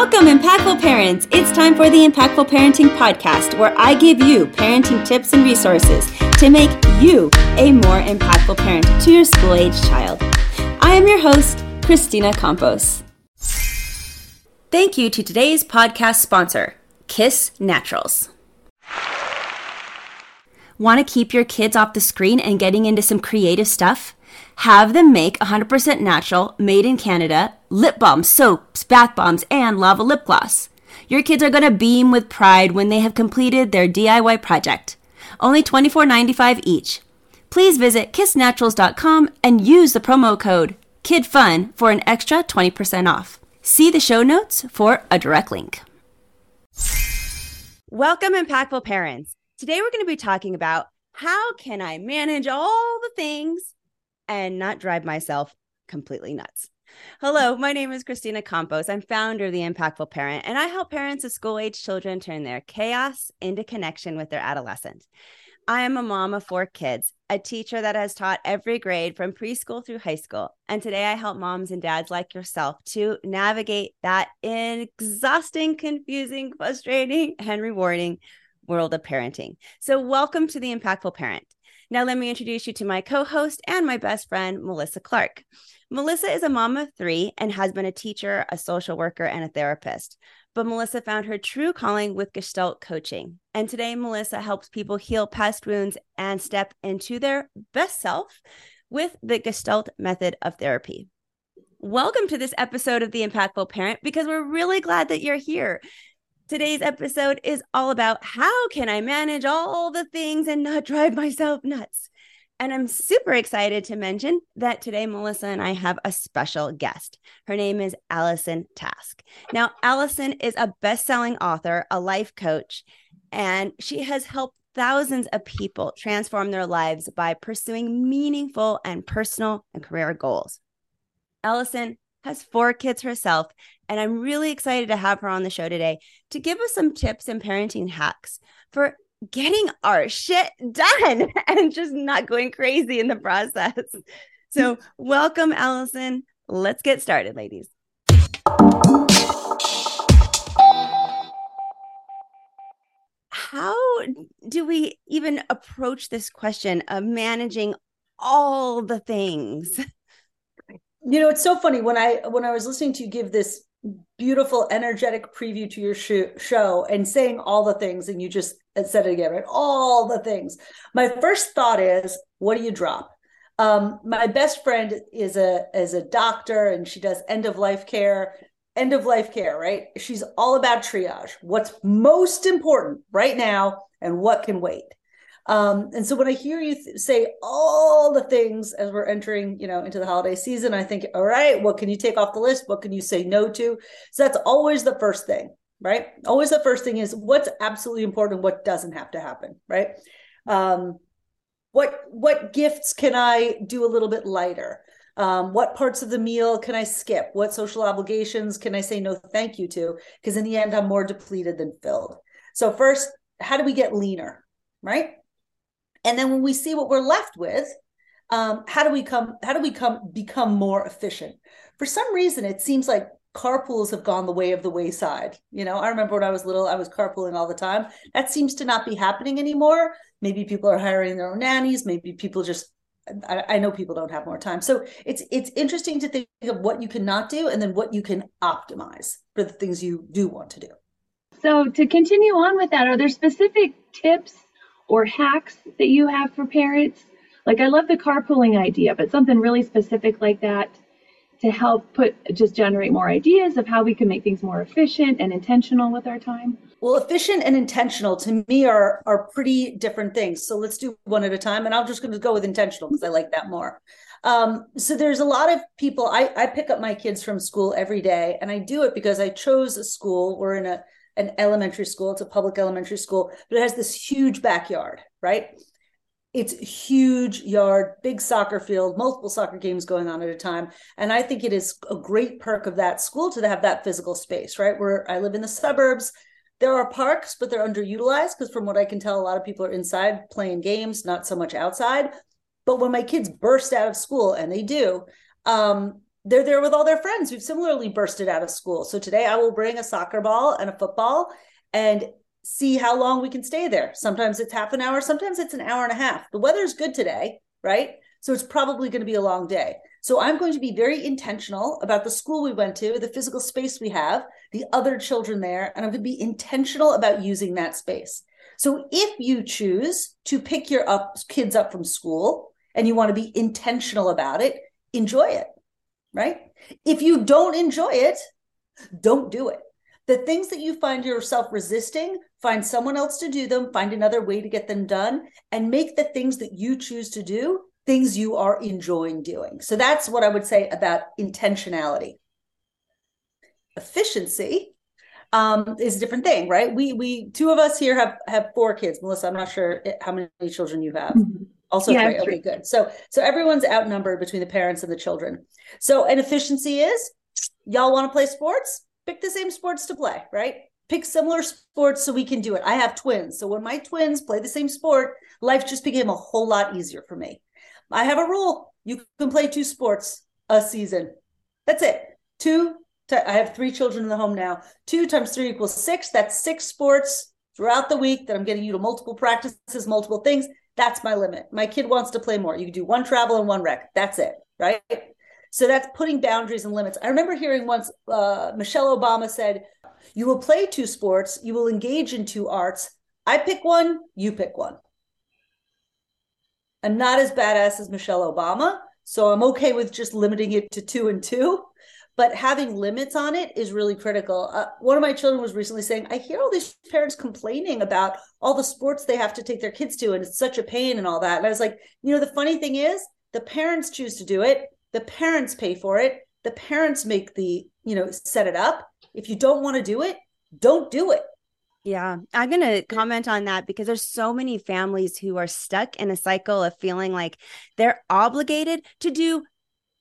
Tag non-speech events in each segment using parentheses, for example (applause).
Welcome, impactful parents. It's time for the Impactful Parenting Podcast, where I give you parenting tips and resources to make you a more impactful parent to your school age child. I am your host, Kristina Campos. Thank you to today's podcast sponsor, Kiss Naturals. Want to keep your kids off the screen and getting into some creative stuff? Have them make 100% natural, made in Canada, lip balms, soaps, bath bombs, and lava lip gloss. Your kids are going to beam with pride when they have completed their DIY project. Only $24.95 each. Please visit kissnaturals.com and use the promo code KIDFUN for an extra 20% off. See the show notes for a direct link. Welcome, impactful parents. Today we're going to be talking about how can I manage all the things and not drive myself completely nuts. Hello, my name is Kristina Campos. I'm founder of The Impactful Parent, and I help parents of school age children turn their chaos into connection with their adolescent. I am a mom of four kids, a teacher that has taught every grade from preschool through high school. And today I help moms and dads like yourself to navigate that exhausting, confusing, frustrating, and rewarding world of parenting. So, welcome to The Impactful Parent. Now, let me introduce you to my co host and my best friend, Melissa Clark. Melissa is a mom of three and has been a teacher, a social worker, and a therapist. But Melissa found her true calling with Gestalt coaching. And today, Melissa helps people heal past wounds and step into their best self with the Gestalt method of therapy. Welcome to this episode of The Impactful Parent because we're really glad that you're here. Today's episode is all about how can I manage all the things and not drive myself nuts. And I'm super excited to mention that today Melissa and I have a special guest. Her name is Allison Task. Now, Allison is a best-selling author, a life coach, and she has helped thousands of people transform their lives by pursuing meaningful and personal and career goals. Allison has four kids herself, and I'm really excited to have her on the show today to give us some tips and parenting hacks for getting our shit done (laughs) and just not going crazy in the process. So, welcome, Allison. Let's get started, ladies. How do we even approach this question of managing all the things? You know it's so funny when i when i was listening to you give this beautiful energetic preview to your sh- show and saying all the things and you just said it again right? All the things. My first thought is what do you drop? Um, my best friend is a is a doctor and she does end of life care end of life care right? She's all about triage. What's most important right now and what can wait um, and so when I hear you th- say all the things as we're entering, you know, into the holiday season, I think, all right, what can you take off the list? What can you say no to? So that's always the first thing, right? Always the first thing is what's absolutely important, what doesn't have to happen, right? Um, what what gifts can I do a little bit lighter? Um, what parts of the meal can I skip? What social obligations can I say no thank you to? Because in the end, I'm more depleted than filled. So first, how do we get leaner, right? And then when we see what we're left with um, how do we come how do we come become more efficient? For some reason it seems like carpools have gone the way of the wayside. You know i remember when i was little i was carpooling all the time. That seems to not be happening anymore. Maybe people are hiring their own nannies. Maybe people just I, I know people don't have more time. So it's it's interesting to think of what you cannot do and then what you can optimize for the things you do want to do. So to continue on with that are there specific tips or hacks that you have for parents? Like I love the carpooling idea, but something really specific like that to help put just generate more ideas of how we can make things more efficient and intentional with our time? Well, efficient and intentional to me are are pretty different things. So let's do one at a time, and I'm just going to go with intentional because I like that more. Um, so there's a lot of people. I I pick up my kids from school every day, and I do it because I chose a school. We're in a an elementary school. It's a public elementary school, but it has this huge backyard, right? It's huge yard, big soccer field, multiple soccer games going on at a time. And I think it is a great perk of that school to have that physical space, right? Where I live in the suburbs, there are parks, but they're underutilized because from what I can tell, a lot of people are inside playing games, not so much outside. But when my kids burst out of school, and they do, um, they're there with all their friends who've similarly bursted out of school. So today I will bring a soccer ball and a football and see how long we can stay there. Sometimes it's half an hour, sometimes it's an hour and a half. The weather's good today, right? So it's probably going to be a long day. So I'm going to be very intentional about the school we went to, the physical space we have, the other children there, and I'm going to be intentional about using that space. So if you choose to pick your up kids up from school and you want to be intentional about it, enjoy it, right? If you don't enjoy it, don't do it. The things that you find yourself resisting, find someone else to do them, find another way to get them done, and make the things that you choose to do things you are enjoying doing. So that's what I would say about intentionality. Efficiency um, is a different thing, right? We we two of us here have have four kids. Melissa, I'm not sure how many children you have. Mm-hmm. Also yeah, three. Okay, good. So so everyone's outnumbered between the parents and the children. So an efficiency is y'all want to play sports? Pick the same sports to play, right? Pick similar sports so we can do it. I have twins. So when my twins play the same sport, life just became a whole lot easier for me. I have a rule. You can play two sports a season. That's it. Two, I have three children in the home now. Two times three equals six. That's six sports throughout the week that I'm getting you to multiple practices, multiple things. That's my limit. My kid wants to play more. You can do one travel and one rec. That's it. Right. So that's putting boundaries and limits. I remember hearing once uh, Michelle Obama said, You will play two sports, you will engage in two arts. I pick one, you pick one. I'm not as badass as Michelle Obama. So I'm okay with just limiting it to two and two. But having limits on it is really critical. Uh, one of my children was recently saying, I hear all these parents complaining about all the sports they have to take their kids to, and it's such a pain and all that. And I was like, you know, the funny thing is, the parents choose to do it, the parents pay for it, the parents make the, you know, set it up. If you don't want to do it, don't do it. Yeah, I'm going to comment on that because there's so many families who are stuck in a cycle of feeling like they're obligated to do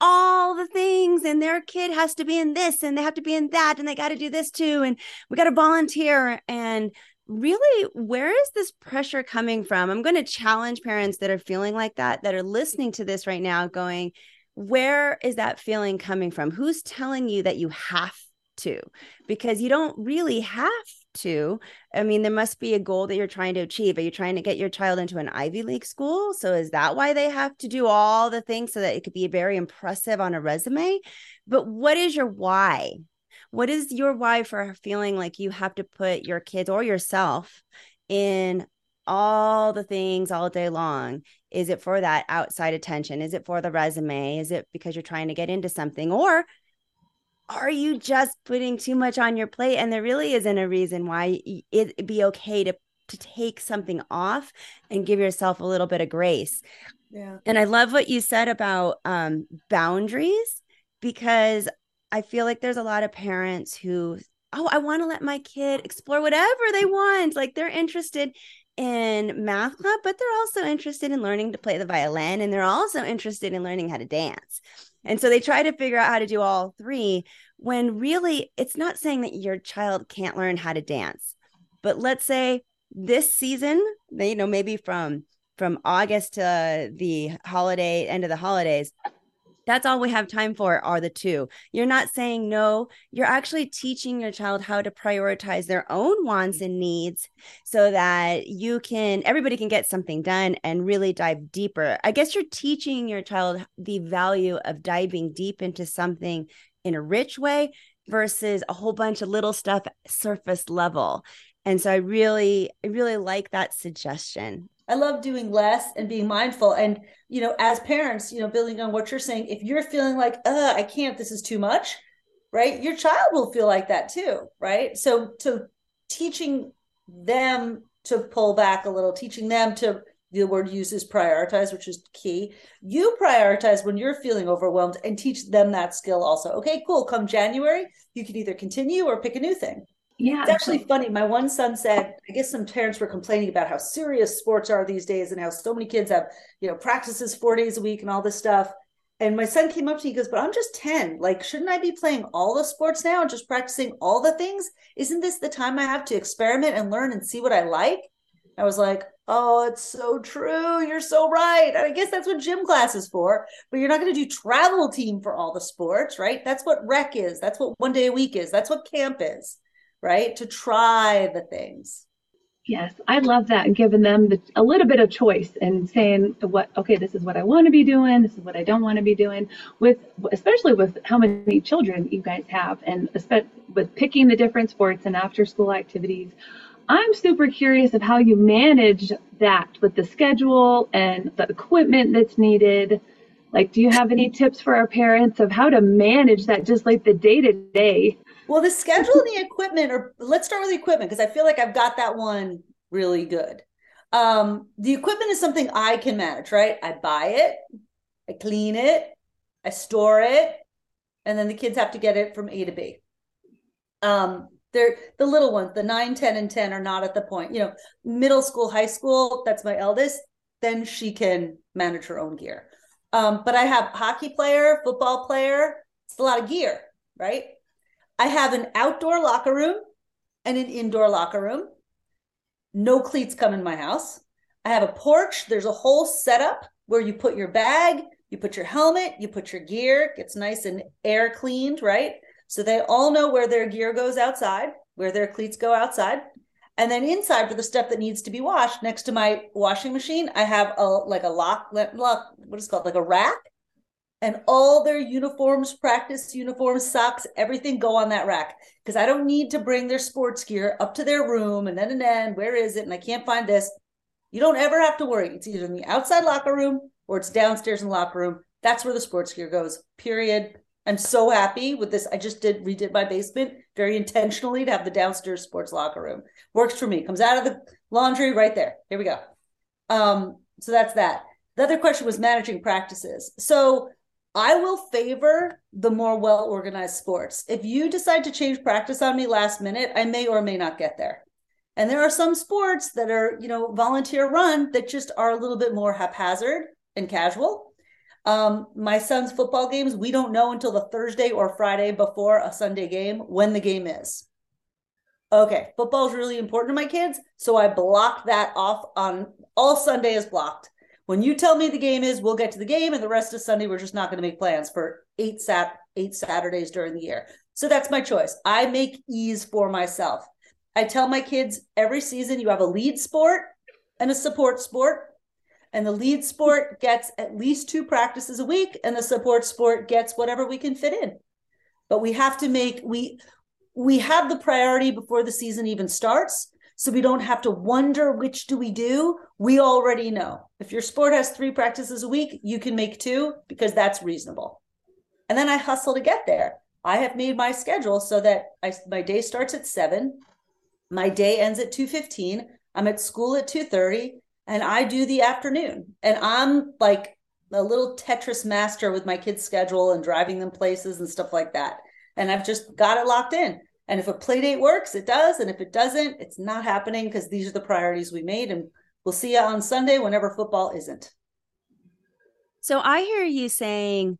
all the things and their kid has to be in this and they have to be in that and they got to do this too and we got to volunteer and really where is this pressure coming from? I'm going to challenge parents that are feeling like that that are listening to this right now going where is that feeling coming from? Who's telling you that you have to? Because you don't really have to i mean there must be a goal that you're trying to achieve. Are you trying to get your child into an ivy league school? So is that why they have to do all the things so that it could be very impressive on a resume? But what is your why? What is your why for feeling like you have to put your kids or yourself in all the things all day long? Is it for that outside attention? Is it for the resume? Is it because you're trying to get into something? Or are you just putting too much on your plate? And there really isn't a reason why it'd be okay to to take something off and give yourself a little bit of grace. Yeah. And i love what you said about um, boundaries because i feel like there's a lot of parents who oh i want to let my kid explore whatever they want. Like they're interested in math club but they're also interested in learning to play the violin and they're also interested in learning how to dance and so they try to figure out how to do all three when really it's not saying that your child can't learn how to dance. But let's say this season, you know, maybe from from August to the holiday end of the holidays, that's all we have time for are the two. You're not saying no, you're actually teaching your child how to prioritize their own wants and needs so that you can, everybody can get something done and really dive deeper. I guess you're teaching your child the value of diving deep into something in a rich way versus a whole bunch of little stuff surface level. And so I really, I really like that suggestion. I love doing less and being mindful. And, you know, as parents, you know, building on what you're saying, if you're feeling like, uh, I can't, this is too much, right? Your child will feel like that too, right? So to teaching them to pull back a little, teaching them to the word uses prioritize, which is key. You prioritize when you're feeling overwhelmed and teach them that skill also. Okay, cool. Come January, you can either continue or pick a new thing. Yeah. It's actually funny. My one son said, I guess some parents were complaining about how serious sports are these days and how so many kids have, you know, practices four days a week and all this stuff. And my son came up to me, he goes, But I'm just 10. Like, shouldn't I be playing all the sports now and just practicing all the things? Isn't this the time I have to experiment and learn and see what I like? I was like, oh, it's so true. You're so right. And I guess that's what gym class is for, but you're not going to do travel team for all the sports, right? That's what rec is. That's what one day a week is. That's what camp is, right? To try the things. Yes, I love that, giving them the, a little bit of choice and saying what, okay, this is what I want to be doing, this is what I don't want to be doing. With especially with how many children you guys have, and with picking the different sports and after-school activities, I'm super curious of how you manage that with the schedule and the equipment that's needed. Like, do you have any tips for our parents of how to manage that, just like the day to day? Well, the schedule and the equipment, or let's start with the equipment because I feel like I've got that one really good. Um, the equipment is something I can manage, right? I buy it, I clean it, I store it, and then the kids have to get it from A to B. Um, they're the little ones, the 9, 10, and 10 are not at the point. You know, middle school, high school, that's my eldest, then she can manage her own gear. Um, but I have hockey player, football player, it's a lot of gear, right? I have an outdoor locker room and an indoor locker room. No cleats come in my house. I have a porch. There's a whole setup where you put your bag, you put your helmet, you put your gear, gets nice and air cleaned, right? So they all know where their gear goes outside, where their cleats go outside. And then inside for the stuff that needs to be washed, next to my washing machine, I have a like a lock, lock what is called like a rack and all their uniforms, practice uniforms, socks, everything go on that rack because I don't need to bring their sports gear up to their room and then and then where is it and I can't find this. You don't ever have to worry. It's either in the outside locker room or it's downstairs in the locker room. That's where the sports gear goes. Period. I'm so happy with this. I just did redid my basement very intentionally to have the downstairs sports locker room. Works for me. Comes out of the laundry right there. Here we go. Um, so that's that. The other question was managing practices. So I will favor the more well organized sports. If you decide to change practice on me last minute, I may or may not get there. And there are some sports that are, you know, volunteer run that just are a little bit more haphazard and casual. Um, my son's football games, we don't know until the Thursday or Friday before a Sunday game when the game is. Okay, football is really important to my kids, so I block that off on all Sunday is blocked. When you tell me the game is, we'll get to the game, and the rest of Sunday we're just not going to make plans for eight sat eight Saturdays during the year. So that's my choice. I make ease for myself. I tell my kids every season you have a lead sport and a support sport. And the lead sport gets at least two practices a week, and the support sport gets whatever we can fit in. But we have to make we we have the priority before the season even starts so we don't have to wonder which do we do. We already know. If your sport has three practices a week, you can make two because that's reasonable. And then I hustle to get there. I have made my schedule so that I, my day starts at 7, my day ends at 2:15, I'm at school at 2:30 and I do the afternoon. And I'm like a little Tetris master with my kids' schedule and driving them places and stuff like that. And I've just got it locked in. And if a play date works, it does. And if it doesn't, it's not happening because these are the priorities we made. And we'll see you on Sunday whenever football isn't. So I hear you saying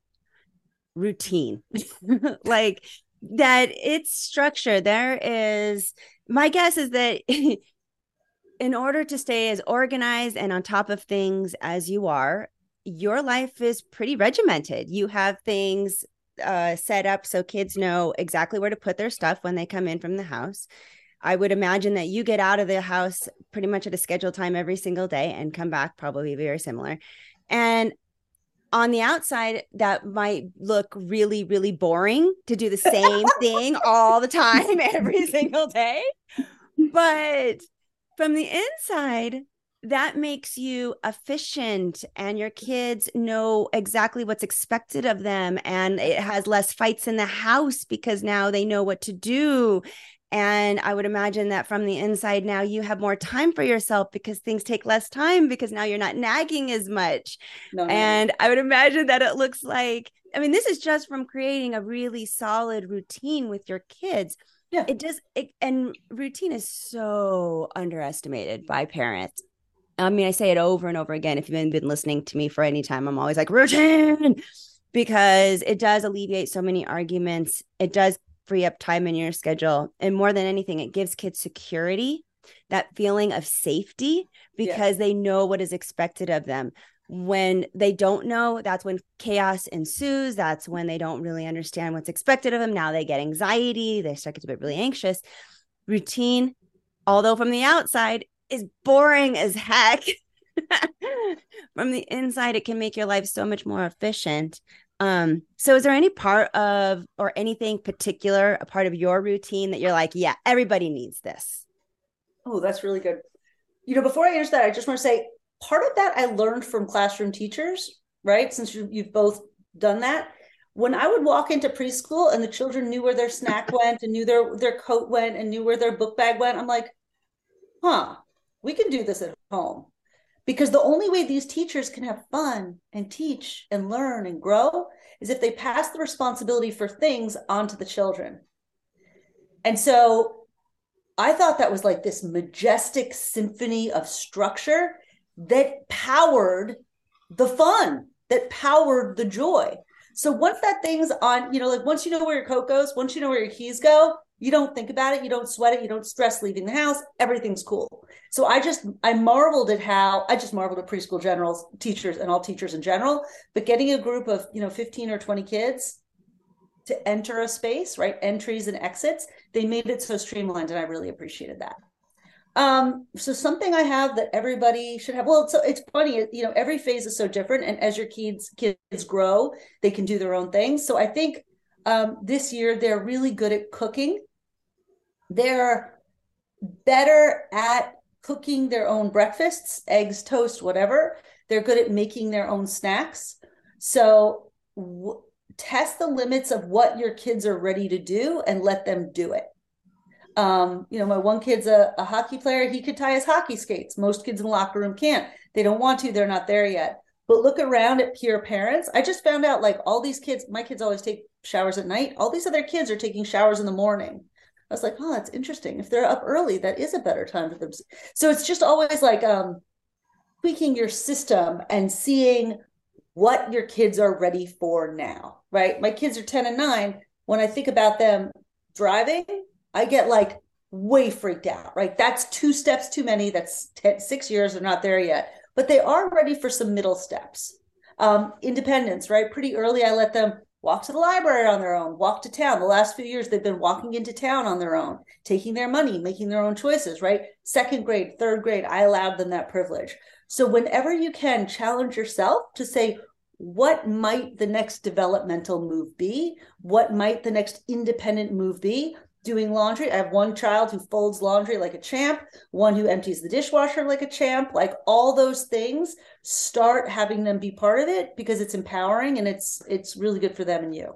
routine, (laughs) like that it's structure. There is, my guess is that (laughs) in order to stay as organized and on top of things as you are, your life is pretty regimented. You have things uh, set up so kids know exactly where to put their stuff when they come in from the house. I would imagine that you get out of the house pretty much at a scheduled time every single day and come back probably very similar. And on the outside, that might look really, really boring to do the same (laughs) thing all the time (laughs) every single day. But from the inside, that makes you efficient and your kids know exactly what's expected of them and it has less fights in the house because now they know what to do. And i would imagine that from the inside now you have more time for yourself because things take less time because now you're not nagging as much. No, no, and i would imagine that it looks like i mean this is just from creating a really solid routine with your kids. Yeah. It does it, and routine is so underestimated by parents I mean, I say it over and over again. If you've been listening to me for any time, I'm always like routine because it does alleviate so many arguments. It does free up time in your schedule. And more than anything, it gives kids security that feeling of safety because yeah. they know what is expected of them when they don't know that's when chaos ensues that's when they don't really understand what's expected of them now they get anxiety they start to get really anxious routine although from the outside is boring as heck (laughs) from the inside it can make your life so much more efficient um so is there any part of or anything particular a part of your routine that you're like yeah everybody needs this oh that's really good you know before i answer that i just want to say part of that I learned from classroom teachers, right? Since you, you've both done that. When I would walk into preschool and the children knew where their snack (laughs) went and knew their their coat went and knew where their book bag went, I'm like, huh, we can do this at home. Because the only way these teachers can have fun and teach and learn and grow is if they pass the responsibility for things onto the children. And so I thought that was like this majestic symphony of structure that powered the fun, that powered the joy. So once that thing's on, you know, like once you know where your coat goes, once you know where your keys go, you don't think about it, you don't sweat it, you don't stress leaving the house, everything's cool. So I just I marveled at how I just marveled at preschool generals, teachers and all teachers in general, but getting a group of, you know, 15 or 20 kids to enter a space, right? Entries and exits, they made it so streamlined and I really appreciated that. Um, so something I have that everybody should have. Well, it's, it's funny, you know, every phase is so different, and as your kids kids grow, they can do their own things. So I think um, this year they're really good at cooking. They're better at cooking their own breakfasts, eggs, toast, whatever. They're good at making their own snacks. So w- test the limits of what your kids are ready to do and let them do it. Um, you know, my one kid's a, a hockey player. He could tie his hockey skates. Most kids in the locker room can't. They don't want to. They're not there yet. But look around at peer parents. I just found out like all these kids, my kids always take showers at night. All these other kids are taking showers in the morning. I was like, oh, that's interesting. If they're up early, that is a better time for them. So it's just always like um, tweaking your system and seeing what your kids are ready for now, right? My kids are 10 and 9. When I think about them driving, I get like way freaked out, right? That's two steps too many. That's ten, six years. They're not there yet, but they are ready for some middle steps. Um, independence, right? Pretty early, I let them walk to the library on their own, walk to town. The last few years, they've been walking into town on their own, taking their money, making their own choices, right? Second grade, third grade, I allowed them that privilege. So, whenever you can, challenge yourself to say, what might the next developmental move be? What might the next independent move be? Doing laundry. I have one child who folds laundry like a champ, one who empties the dishwasher like a champ. Like all those things, start having them be part of it because it's empowering and it's it's really good for them and you.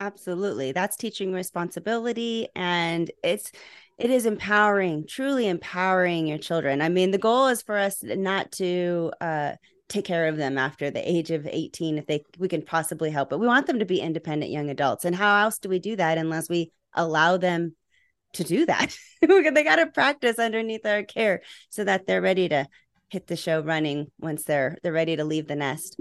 Absolutely. That's teaching responsibility and it's it is empowering, truly empowering your children. I mean, the goal is for us not to uh take care of them after the age of 18 if they we can possibly help but We want them to be independent young adults. And how else do we do that unless we allow them to do that. (laughs) they got to practice underneath our care so that they're ready to hit the show running once they're they're ready to leave the nest.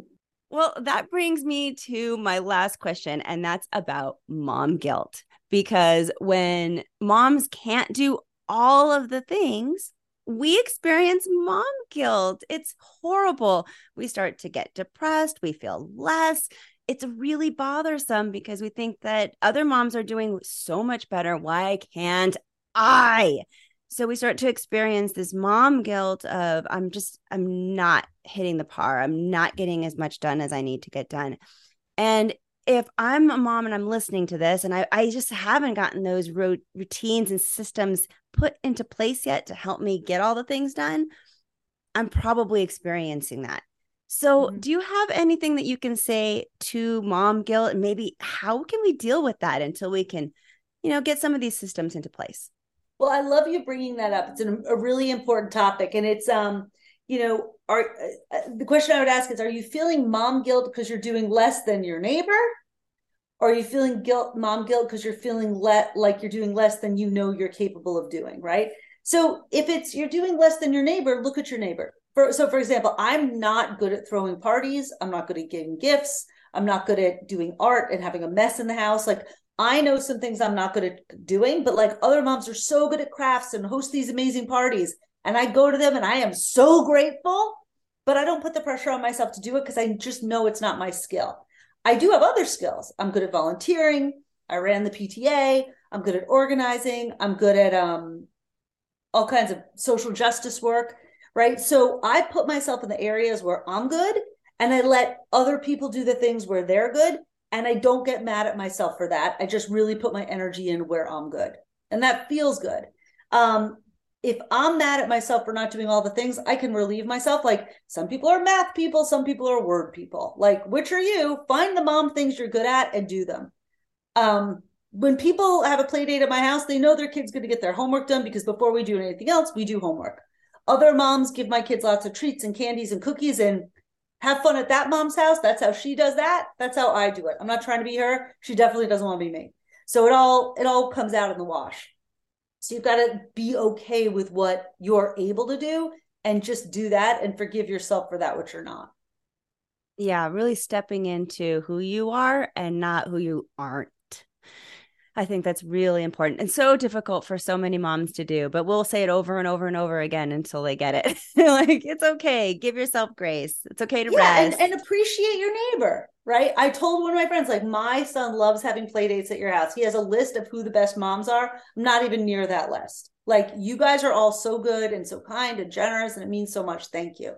Well, that brings me to my last question and that's about mom guilt because when moms can't do all of the things, we experience mom guilt. It's horrible. We start to get depressed, we feel less it's really bothersome because we think that other moms are doing so much better. Why can't I? So we start to experience this mom guilt of I'm just I'm not hitting the par. I'm not getting as much done as I need to get done. And if I'm a mom and I'm listening to this and I, I just haven't gotten those ro- routines and systems put into place yet to help me get all the things done, I'm probably experiencing that. So, mm-hmm. do you have anything that you can say to mom guilt and maybe how can we deal with that until we can, you know, get some of these systems into place? Well, I love you bringing that up. It's an, a really important topic and it's um, you know, are uh, uh, the question I would ask is are you feeling mom guilt because you're doing less than your neighbor? Or are you feeling guilt mom guilt because you're feeling let like you're doing less than you know you're capable of doing, right? So, if it's you're doing less than your neighbor, look at your neighbor for, so for example, I'm not good at throwing parties. I'm not good at giving gifts. I'm not good at doing art and having a mess in the house. Like I know some things I'm not good at doing, but like other moms are so good at crafts and host these amazing parties. And I go to them and I am so grateful, but I don't put the pressure on myself to do it because I just know it's not my skill. I do have other skills. I'm good at volunteering. I ran the PTA. I'm good at organizing. I'm good at um, all kinds of social justice work, right? So I put myself in the areas where I'm good and I let other people do the things where they're good. And I don't get mad at myself for that. I just really put my energy in where I'm good. And that feels good. Um, if I'm mad at myself for not doing all the things, I can relieve myself. Like some people are math people, some people are word people. Like, which are you? Find the mom things you're good at and do them. Um, when people have a play date at my house, they know their kid's going to get their homework done because before we do anything else, we do homework. Other moms give my kids lots of treats and candies and cookies and have fun at that mom's house. That's how she does that. That's how I do it. I'm not trying to be her. She definitely doesn't want to be me. So it all it all comes out in the wash. So you've got to be okay with what you're able to do and just do that and forgive yourself for that which you're not. Yeah, really stepping into who you are and not who you aren't. I think that's really important and so difficult for so many moms to do, but we'll say it over and over and over again until they get it. (laughs) like, it's okay. Give yourself grace. It's okay to yeah, rest. And, and appreciate your neighbor, right? I told one of my friends, like, my son loves having play dates at your house. He has a list of who the best moms are. I'm not even near that list. Like, you guys are all so good and so kind and generous, and it means so much. Thank you.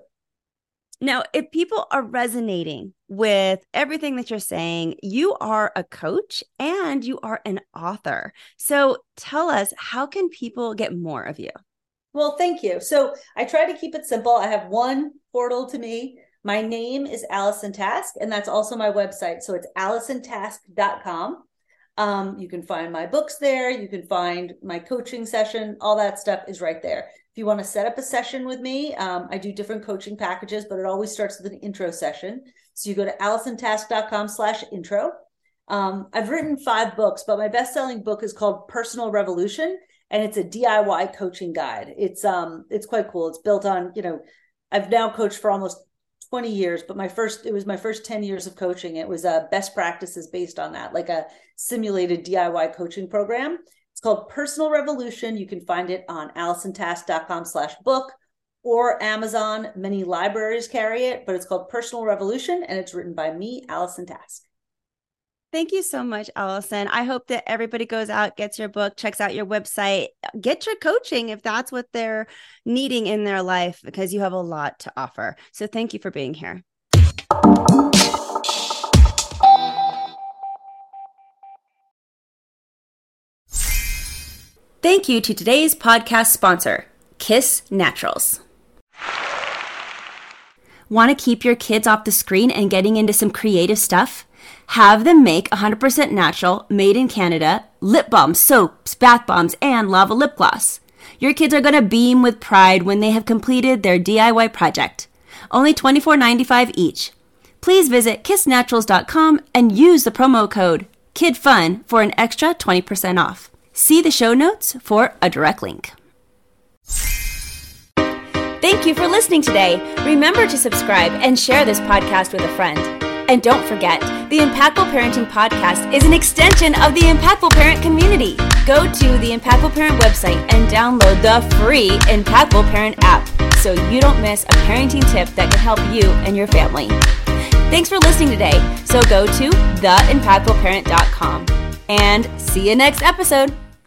Now, if people are resonating with everything that you're saying, you are a coach and you are an author. So tell us, how can people get more of you? Well, thank you. So I try to keep it simple. I have one portal to me. My name is Allison Task, and that's also my website. So it's allisontask.com. Um, you can find my books there. You can find my coaching session. All that stuff is right there. You want to set up a session with me, um, I do different coaching packages, but it always starts with an intro session. So you go to allisontask.com slash intro. Um, I've written five books, but my best-selling book is called Personal Revolution, and it's a DIY coaching guide. It's um it's quite cool. It's built on, you know, I've now coached for almost 20 years, but my first it was my first 10 years of coaching. It was a uh, best practices based on that, like a simulated DIY coaching program. It's called Personal Revolution. You can find it on allisontask.com slash book or Amazon. Many libraries carry it, but it's called Personal Revolution and it's written by me, Allison Task. Thank you so much, Allison. I hope that everybody goes out, gets your book, checks out your website, get your coaching if that's what they're needing in their life, because you have a lot to offer. So thank you for being here. Thank you to today's podcast sponsor, Kiss Naturals. Want to keep your kids off the screen and getting into some creative stuff? Have them make 100% natural, made in Canada, lip balms, soaps, bath bombs, and lava lip gloss. Your kids are going to beam with pride when they have completed their DIY project. Only $24.95 each. Please visit kissnaturals.com and use the promo code KIDFUN for an extra 20% off. See the show notes for a direct link. Thank you for listening today. Remember to subscribe and share this podcast with a friend. And don't forget, the Impactful Parenting Podcast is an extension of the Impactful Parent community. Go to the Impactful Parent website and download the free Impactful Parent app so you don't miss a parenting tip that can help you and your family. Thanks for listening today. So go to theimpactfulparent.com and see you next episode.